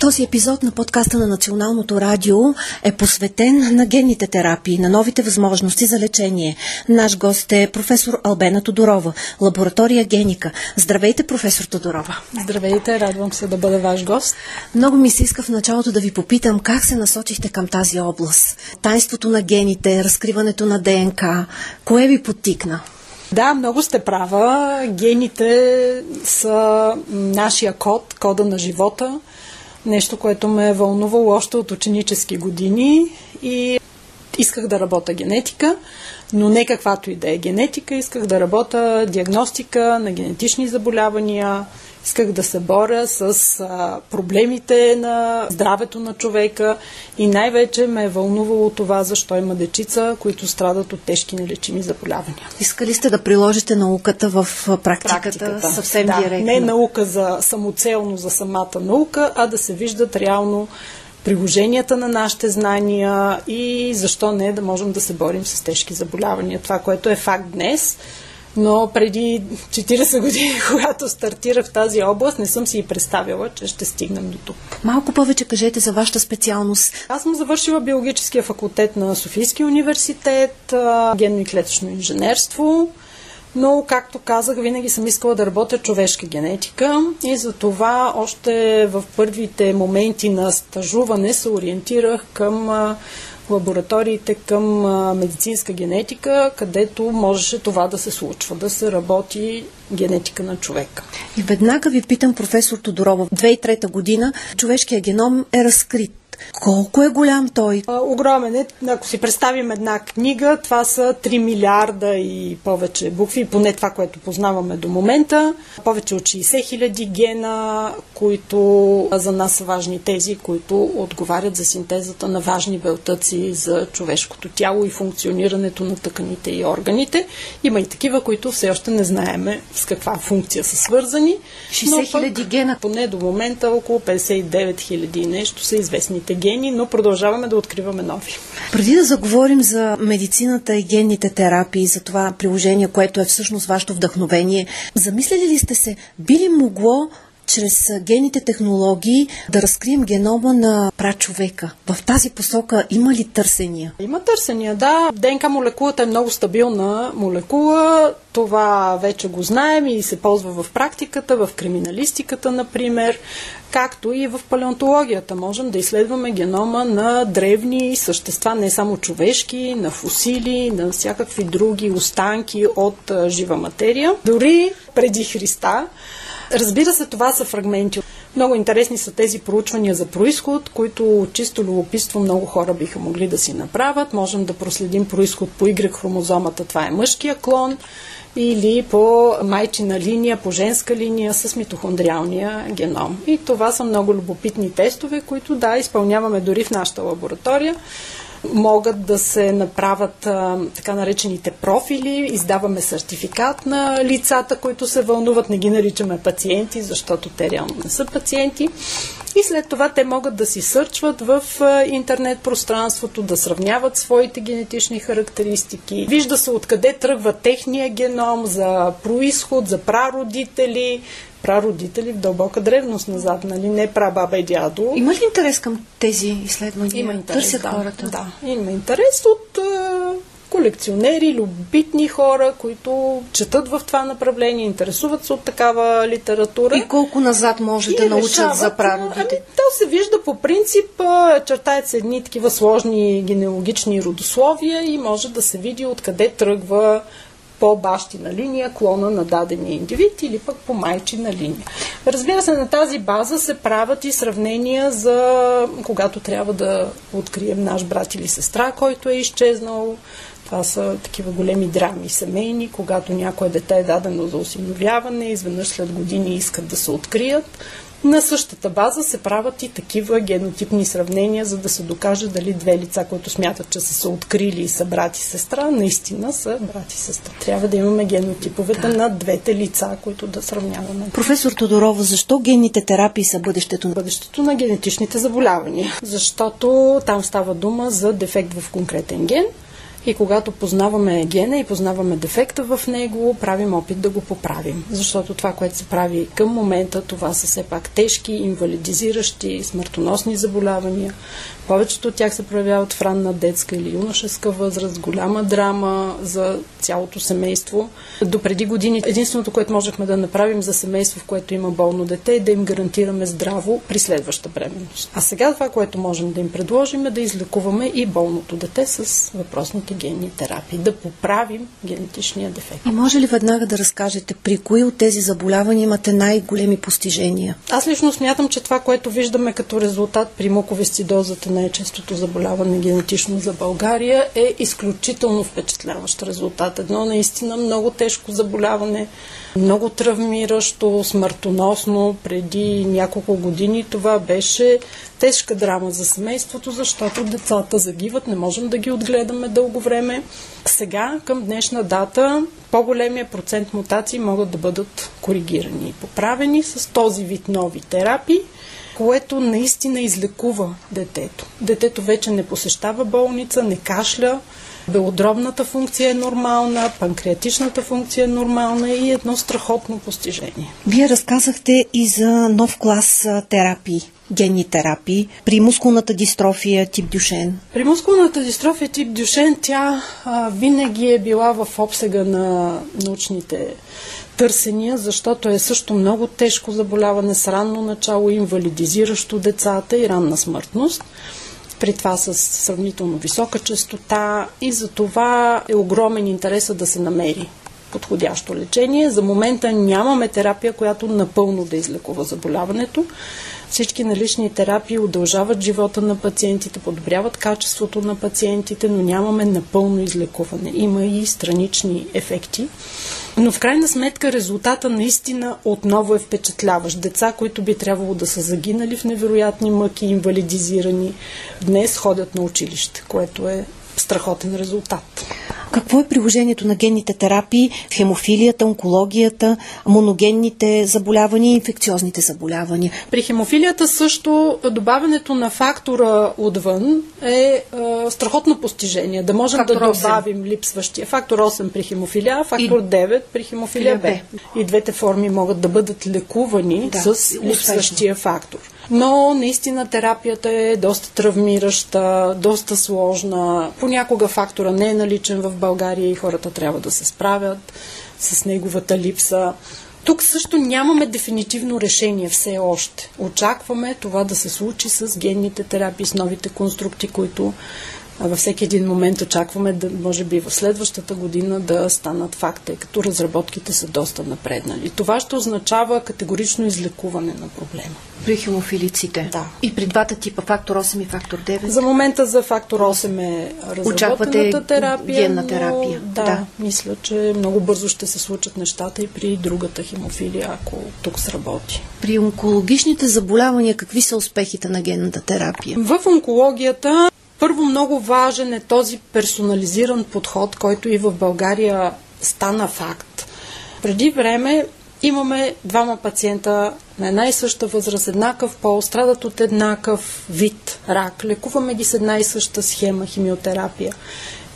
Този епизод на подкаста на Националното радио е посветен на генните терапии, на новите възможности за лечение. Наш гост е професор Албена Тодорова, лаборатория Геника. Здравейте, професор Тодорова. Здравейте, радвам се да бъда ваш гост. Много ми се иска в началото да ви попитам как се насочихте към тази област. Тайнството на гените, разкриването на ДНК. Кое ви подтикна? Да, много сте права. Гените са нашия код, кода на живота нещо, което ме е вълнувало още от ученически години и исках да работя генетика, но не каквато и да е генетика, исках да работя диагностика на генетични заболявания, Исках да се боря с а, проблемите на здравето на човека и най-вече ме е вълнувало това, защо има дечица, които страдат от тежки нелечими заболявания. Искали сте да приложите науката в практиката, практиката. съвсем да, директно? Не наука за самоцелно за самата наука, а да се виждат реално приложенията на нашите знания и защо не да можем да се борим с тежки заболявания. Това, което е факт днес – но преди 40 години, когато стартирах в тази област, не съм си и представила, че ще стигнем до тук. Малко повече кажете за вашата специалност. Аз съм завършила биологическия факултет на Софийския университет, генно и клетъчно инженерство, но, както казах, винаги съм искала да работя човешка генетика и за това още в първите моменти на стажуване се ориентирах към лабораториите към медицинска генетика, където можеше това да се случва, да се работи генетика на човека. И веднага ви питам, професор Тодорова, 2003 година човешкият геном е разкрит. Колко е голям той? Огромен е. Ако си представим една книга, това са 3 милиарда и повече букви, поне това, което познаваме до момента. Повече от 60 хиляди гена, които за нас са важни тези, които отговарят за синтезата на важни белтъци за човешкото тяло и функционирането на тъканите и органите. Има и такива, които все още не знаеме с каква функция са свързани. 60 хиляди гена. Поне до момента около 59 хиляди нещо са известните нашите гени, но продължаваме да откриваме нови. Преди да заговорим за медицината и генните терапии, за това приложение, което е всъщност вашето вдъхновение, замислили ли сте се, би ли могло чрез гените технологии да разкрием генома на прачовека. В тази посока има ли търсения? Има търсения, да. ДНК молекулата е много стабилна молекула. Това вече го знаем и се ползва в практиката, в криминалистиката, например, както и в палеонтологията. Можем да изследваме генома на древни същества, не само човешки, на фусили, на всякакви други останки от жива материя. Дори преди Христа Разбира се, това са фрагменти. Много интересни са тези проучвания за происход, които чисто любопитство много хора биха могли да си направят. Можем да проследим происход по Y хромозомата, това е мъжкия клон, или по майчина линия, по женска линия с митохондриалния геном. И това са много любопитни тестове, които да, изпълняваме дори в нашата лаборатория могат да се направят а, така наречените профили, издаваме сертификат на лицата, които се вълнуват, не ги наричаме пациенти, защото те реално не са пациенти. И след това те могат да си сърчват в интернет пространството, да сравняват своите генетични характеристики. Вижда се откъде тръгва техния геном за происход, за прародители, прародители в дълбока древност назад, нали? Не прабаба и дядо. Има ли интерес към тези изследвания? Има интерес, Търсят да, хората? Да, има интерес от а, колекционери, любитни хора, които четат в това направление, интересуват се от такава литература. И колко назад може и да научат решават, за прародите? Ами, то се вижда по принцип, чертаят се едни такива сложни генеалогични родословия и може да се види откъде тръгва по бащина линия клона на дадения индивид или пък по майчина линия. Разбира се, на тази база се правят и сравнения за когато трябва да открием наш брат или сестра, който е изчезнал. Това са такива големи драми семейни, когато някое дете е дадено за осиновяване, изведнъж след години искат да се открият. На същата база се правят и такива генотипни сравнения, за да се докаже дали две лица, които смятат, че са се открили и са брат и сестра, наистина са брат и сестра. Трябва да имаме генотиповете да. на двете лица, които да сравняваме. Професор Тодорова, защо генните терапии са бъдещето? Бъдещето на генетичните заболявания. Защото там става дума за дефект в конкретен ген и когато познаваме гена и познаваме дефекта в него, правим опит да го поправим. Защото това, което се прави към момента, това са все пак тежки, инвалидизиращи, смъртоносни заболявания, повечето от тях се проявяват в ранна детска или юношеска възраст, голяма драма за цялото семейство. До преди години единственото, което можехме да направим за семейство, в което има болно дете, е да им гарантираме здраво при следваща бременност. А сега това, което можем да им предложим е да излекуваме и болното дете с въпросните генни терапии, да поправим генетичния дефект. И може ли веднага да разкажете при кои от тези заболявания имате най-големи постижения? Аз лично смятам, че това, което виждаме като резултат при муковисцидозата най-честото заболяване генетично за България, е изключително впечатляващ резултат. Едно наистина много тежко заболяване, много травмиращо, смъртоносно. Преди няколко години това беше тежка драма за семейството, защото децата загиват, не можем да ги отгледаме дълго време. Сега, към днешна дата, по-големия процент мутации могат да бъдат коригирани и поправени с този вид нови терапии което наистина излекува детето. Детето вече не посещава болница, не кашля, белодробната функция е нормална, панкреатичната функция е нормална и едно страхотно постижение. Вие разказахте и за нов клас терапии генни терапии. При мускулната дистрофия тип Дюшен? При мускулната дистрофия тип Дюшен тя а, винаги е била в обсега на научните търсения, защото е също много тежко заболяване с ранно начало, инвалидизиращо децата и ранна смъртност. При това с сравнително висока частота и за това е огромен интересът да се намери подходящо лечение. За момента нямаме терапия, която напълно да излекува заболяването. Всички налични терапии удължават живота на пациентите, подобряват качеството на пациентите, но нямаме напълно излекуване. Има и странични ефекти. Но в крайна сметка резултата наистина отново е впечатляващ. Деца, които би трябвало да са загинали в невероятни мъки, инвалидизирани, днес ходят на училище, което е страхотен резултат. Какво е приложението на генните терапии в хемофилията, онкологията, моногенните заболявания и инфекциозните заболявания? При хемофилията също добавянето на фактора отвън е, е страхотно постижение. Да можем фактор да добавим 8. липсващия. Фактор 8 при хемофилия, фактор и... 9 при хемофилия Б. И двете форми могат да бъдат лекувани да, с липсващия фактор. Но наистина терапията е доста травмираща, доста сложна. Понякога фактора не е наличен в България и хората трябва да се справят с неговата липса. Тук също нямаме дефинитивно решение все още. Очакваме това да се случи с генните терапии, с новите конструкти, които във всеки един момент очакваме да, може би в следващата година да станат факт, тъй като разработките са доста напреднали. Това ще означава категорично излекуване на проблема. При хемофилиците? Да. И при двата типа, фактор 8 и фактор 9? За момента за фактор 8 е разработената терапия. генна терапия. Но, да, да, мисля, че много бързо ще се случат нещата и при другата хемофилия, ако тук сработи. При онкологичните заболявания какви са успехите на генната терапия? В онкологията първо много важен е този персонализиран подход, който и в България стана факт. Преди време имаме двама пациента на една и съща възраст, еднакъв пол, страдат от еднакъв вид рак. Лекуваме ги с една и съща схема химиотерапия.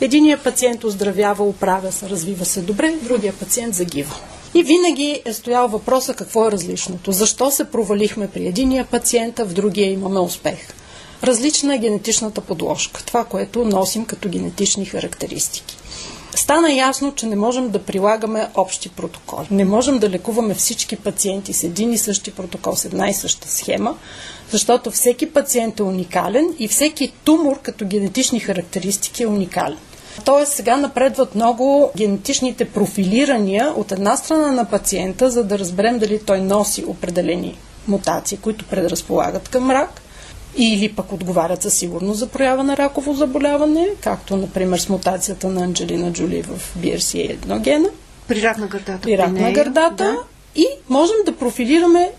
Единият пациент оздравява, оправя се, развива се добре, другия пациент загива. И винаги е стоял въпроса какво е различното. Защо се провалихме при единия пациент, а в другия имаме успех. Различна е генетичната подложка, това, което носим като генетични характеристики. Стана ясно, че не можем да прилагаме общи протоколи. Не можем да лекуваме всички пациенти с един и същи протокол, с една и съща схема, защото всеки пациент е уникален и всеки тумор като генетични характеристики е уникален. Тоест сега напредват много генетичните профилирания от една страна на пациента, за да разберем дали той носи определени мутации, които предразполагат към рак, или пък отговарят със сигурност за проява на раково заболяване, както например с мутацията на Анджелина Джули в BRCA1 гена. При рак на гърдата. При рак на гърдата. Да. И можем да профилираме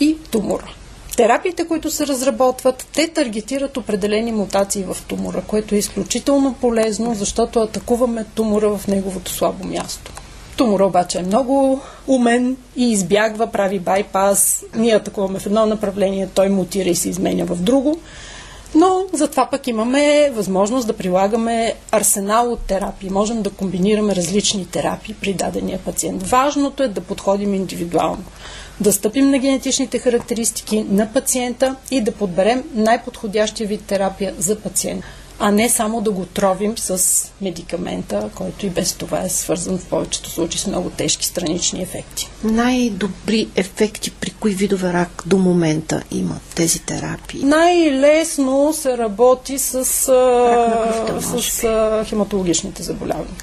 и тумора. Терапиите, които се разработват, те таргетират определени мутации в тумора, което е изключително полезно, защото атакуваме тумора в неговото слабо място. Тумора обаче е много умен и избягва, прави байпас. Ние атакуваме в едно направление, той мутира и се изменя в друго. Но затова пък имаме възможност да прилагаме арсенал от терапии. Можем да комбинираме различни терапии при дадения пациент. Важното е да подходим индивидуално. Да стъпим на генетичните характеристики на пациента и да подберем най-подходящия вид терапия за пациента а не само да го тровим с медикамента, който и без това е свързан в повечето случаи с много тежки странични ефекти. Най-добри ефекти при кои видове рак до момента има тези терапии? Най-лесно се работи с, кръвта, с хематологичните заболявания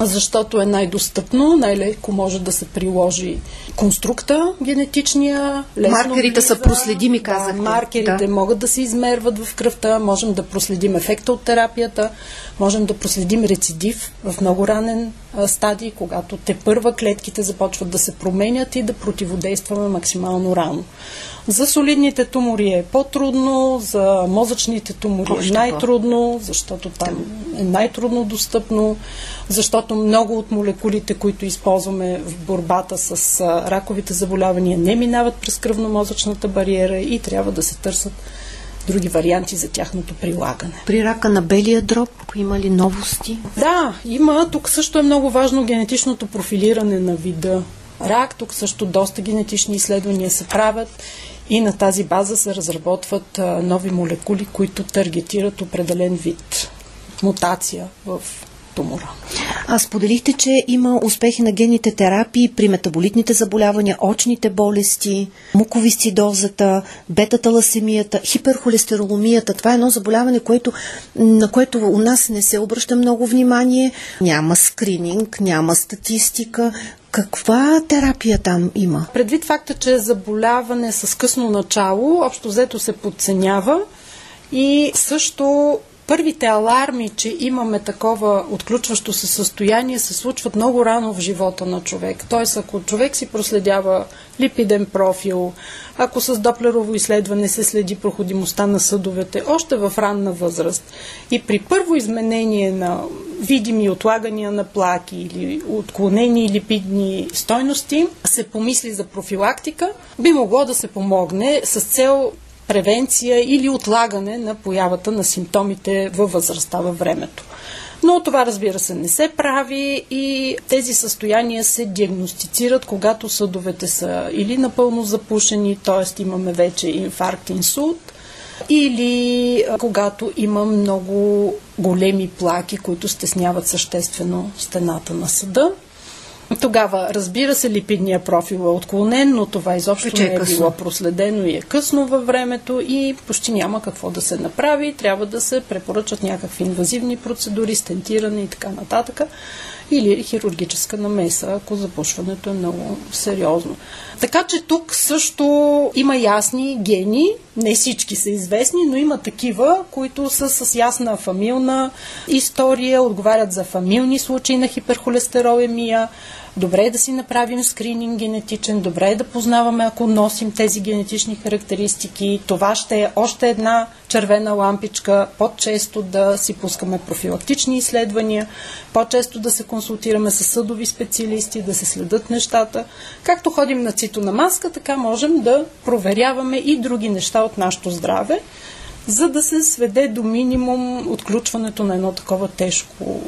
защото е най-достъпно, най-леко може да се приложи конструкта генетичния. Маркерите влиза. са проследими, казахте. Да, маркерите да. могат да се измерват в кръвта, можем да проследим ефекта от терапията, можем да проследим рецидив в много ранен а, стадий, когато те първа клетките започват да се променят и да противодействаме максимално рано. За солидните тумори е по-трудно, за мозъчните тумори Още е най-трудно, защото там е най-трудно достъпно, защото много от молекулите, които използваме в борбата с раковите заболявания, не минават през кръвно-мозъчната бариера и трябва да се търсят други варианти за тяхното прилагане. При рака на белия дроб има ли новости? Да, има. Тук също е много важно генетичното профилиране на вида рак. Тук също доста генетични изследвания се правят и на тази база се разработват нови молекули, които таргетират определен вид мутация в тумора. А споделихте, че има успехи на генните терапии при метаболитните заболявания, очните болести, муковисцидозата, бета-таласемията, хиперхолестероломията. Това е едно заболяване, което, на което у нас не се обръща много внимание. Няма скрининг, няма статистика. Каква терапия там има? Предвид факта, че е заболяване с късно начало, общо взето се подценява и също първите аларми, че имаме такова отключващо се състояние, се случват много рано в живота на човек. Тоест, ако човек си проследява липиден профил, ако с доплерово изследване се следи проходимостта на съдовете, още в ранна възраст и при първо изменение на видими отлагания на плаки или отклонени липидни стойности, се помисли за профилактика, би могло да се помогне с цел превенция или отлагане на появата на симптомите във възрастта във времето. Но това, разбира се, не се прави и тези състояния се диагностицират, когато съдовете са или напълно запушени, т.е. имаме вече инфаркт, инсулт, или когато има много големи плаки, които стесняват съществено стената на съда. Тогава, разбира се, липидния профил е отклонен, но това изобщо не е, е било проследено и е късно във времето и почти няма какво да се направи. Трябва да се препоръчат някакви инвазивни процедури, стентиране и така нататък или хирургическа намеса, ако запушването е много сериозно. Така че тук също има ясни гени, не всички са известни, но има такива, които са с ясна фамилна история, отговарят за фамилни случаи на хиперхолестеролемия, Добре е да си направим скрининг генетичен, добре е да познаваме, ако носим тези генетични характеристики. Това ще е още една червена лампичка. По-често да си пускаме профилактични изследвания, по-често да се консултираме с съдови специалисти, да се следят нещата. Както ходим на цито маска, така можем да проверяваме и други неща от нашето здраве, за да се сведе до минимум отключването на едно такова тежко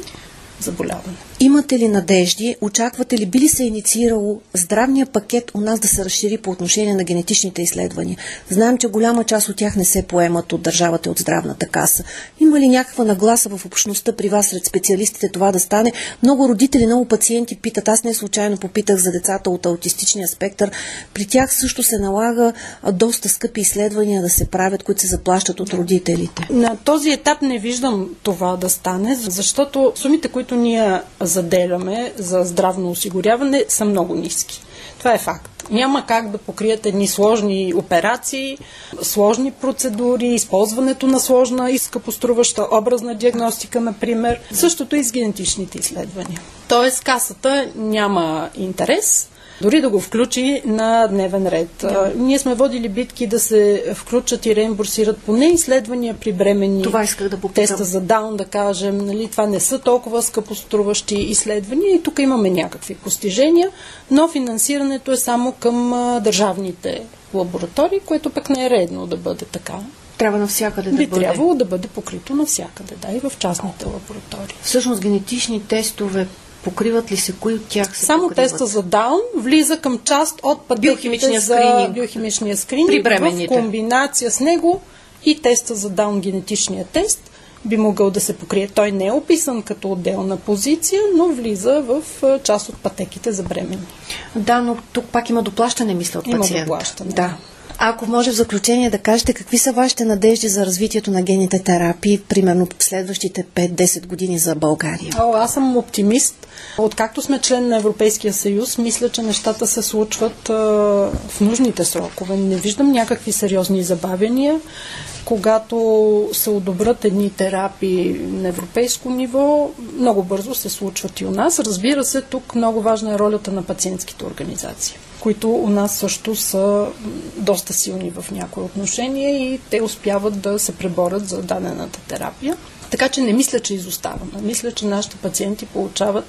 заболяване. Имате ли надежди, очаквате ли, би ли се инициирало здравния пакет у нас да се разшири по отношение на генетичните изследвания? Знаем, че голяма част от тях не се поемат от държавата и от здравната каса. Има ли някаква нагласа в общността при вас сред специалистите това да стане? Много родители, много пациенти питат, аз не случайно попитах за децата от аутистичния спектър. При тях също се налага доста скъпи изследвания да се правят, които се заплащат от родителите. На този етап не виждам това да стане, защото сумите, които ние заделяме за здравно осигуряване, са много ниски. Това е факт. Няма как да покрият едни сложни операции, сложни процедури, използването на сложна и скъпоструваща образна диагностика, например. Същото и с генетичните изследвания. Тоест, касата няма интерес дори да го включи на дневен ред. Да. Ние сме водили битки да се включат и реимбурсират поне изследвания при бремени. Това исках да попитам. Теста за даун, да кажем. Нали, това не са толкова скъпоструващи изследвания и тук имаме някакви постижения, но финансирането е само към държавните лаборатории, което пък не е редно да бъде така. Трябва навсякъде да Би бъде. трябвало да бъде покрито навсякъде, да, и в частните лаборатории. Всъщност генетични тестове покриват ли се? Кои от тях се Само покриват? теста за Даун влиза към част от пътеките за скрининг. биохимичния скрининг При в комбинация с него и теста за Даун генетичния тест би могъл да се покрие. Той не е описан като отделна позиция, но влиза в част от пътеките за бремени. Да, но тук пак има доплащане, мисля, от Има пациента. доплащане. Да. Ако може в заключение да кажете какви са вашите надежди за развитието на гените терапии, примерно в следващите 5-10 години за България? О, аз съм оптимист. Откакто сме член на Европейския съюз, мисля, че нещата се случват а, в нужните срокове. Не виждам някакви сериозни забавяния. Когато се одобрят едни терапии на европейско ниво, много бързо се случват и у нас. Разбира се, тук много важна е ролята на пациентските организации, които у нас също са доста силни в някои отношения и те успяват да се преборят за дадената терапия. Така че не мисля, че изоставаме. Мисля, че нашите пациенти получават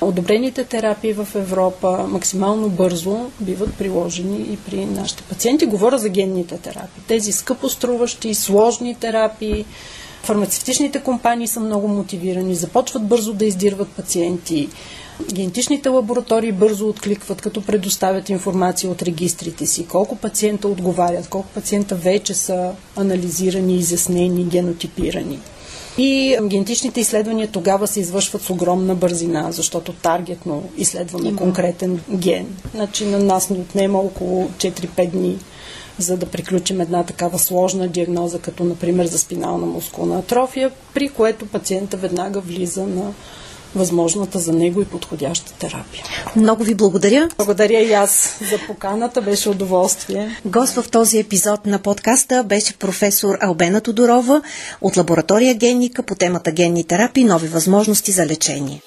одобрените терапии в Европа максимално бързо биват приложени и при нашите пациенти. Говоря за генните терапии. Тези скъпоструващи, сложни терапии. Фармацевтичните компании са много мотивирани, започват бързо да издирват пациенти. Генетичните лаборатории бързо откликват, като предоставят информация от регистрите си, колко пациента отговарят, колко пациента вече са анализирани, изяснени, генотипирани. И генетичните изследвания тогава се извършват с огромна бързина, защото таргетно изследваме Има. конкретен ген. Значи на нас ни отнема около 4-5 дни за да приключим една такава сложна диагноза, като например за спинална мускулна атрофия, при което пациента веднага влиза на възможната за него и подходяща терапия. Много ви благодаря. Благодаря и аз за поканата, беше удоволствие. Гост в този епизод на подкаста беше професор Албена Тодорова от лаборатория Генника по темата генни терапии и нови възможности за лечение.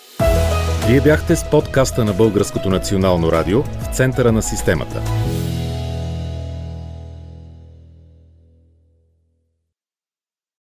Вие бяхте с подкаста на Българското национално радио в центъра на системата.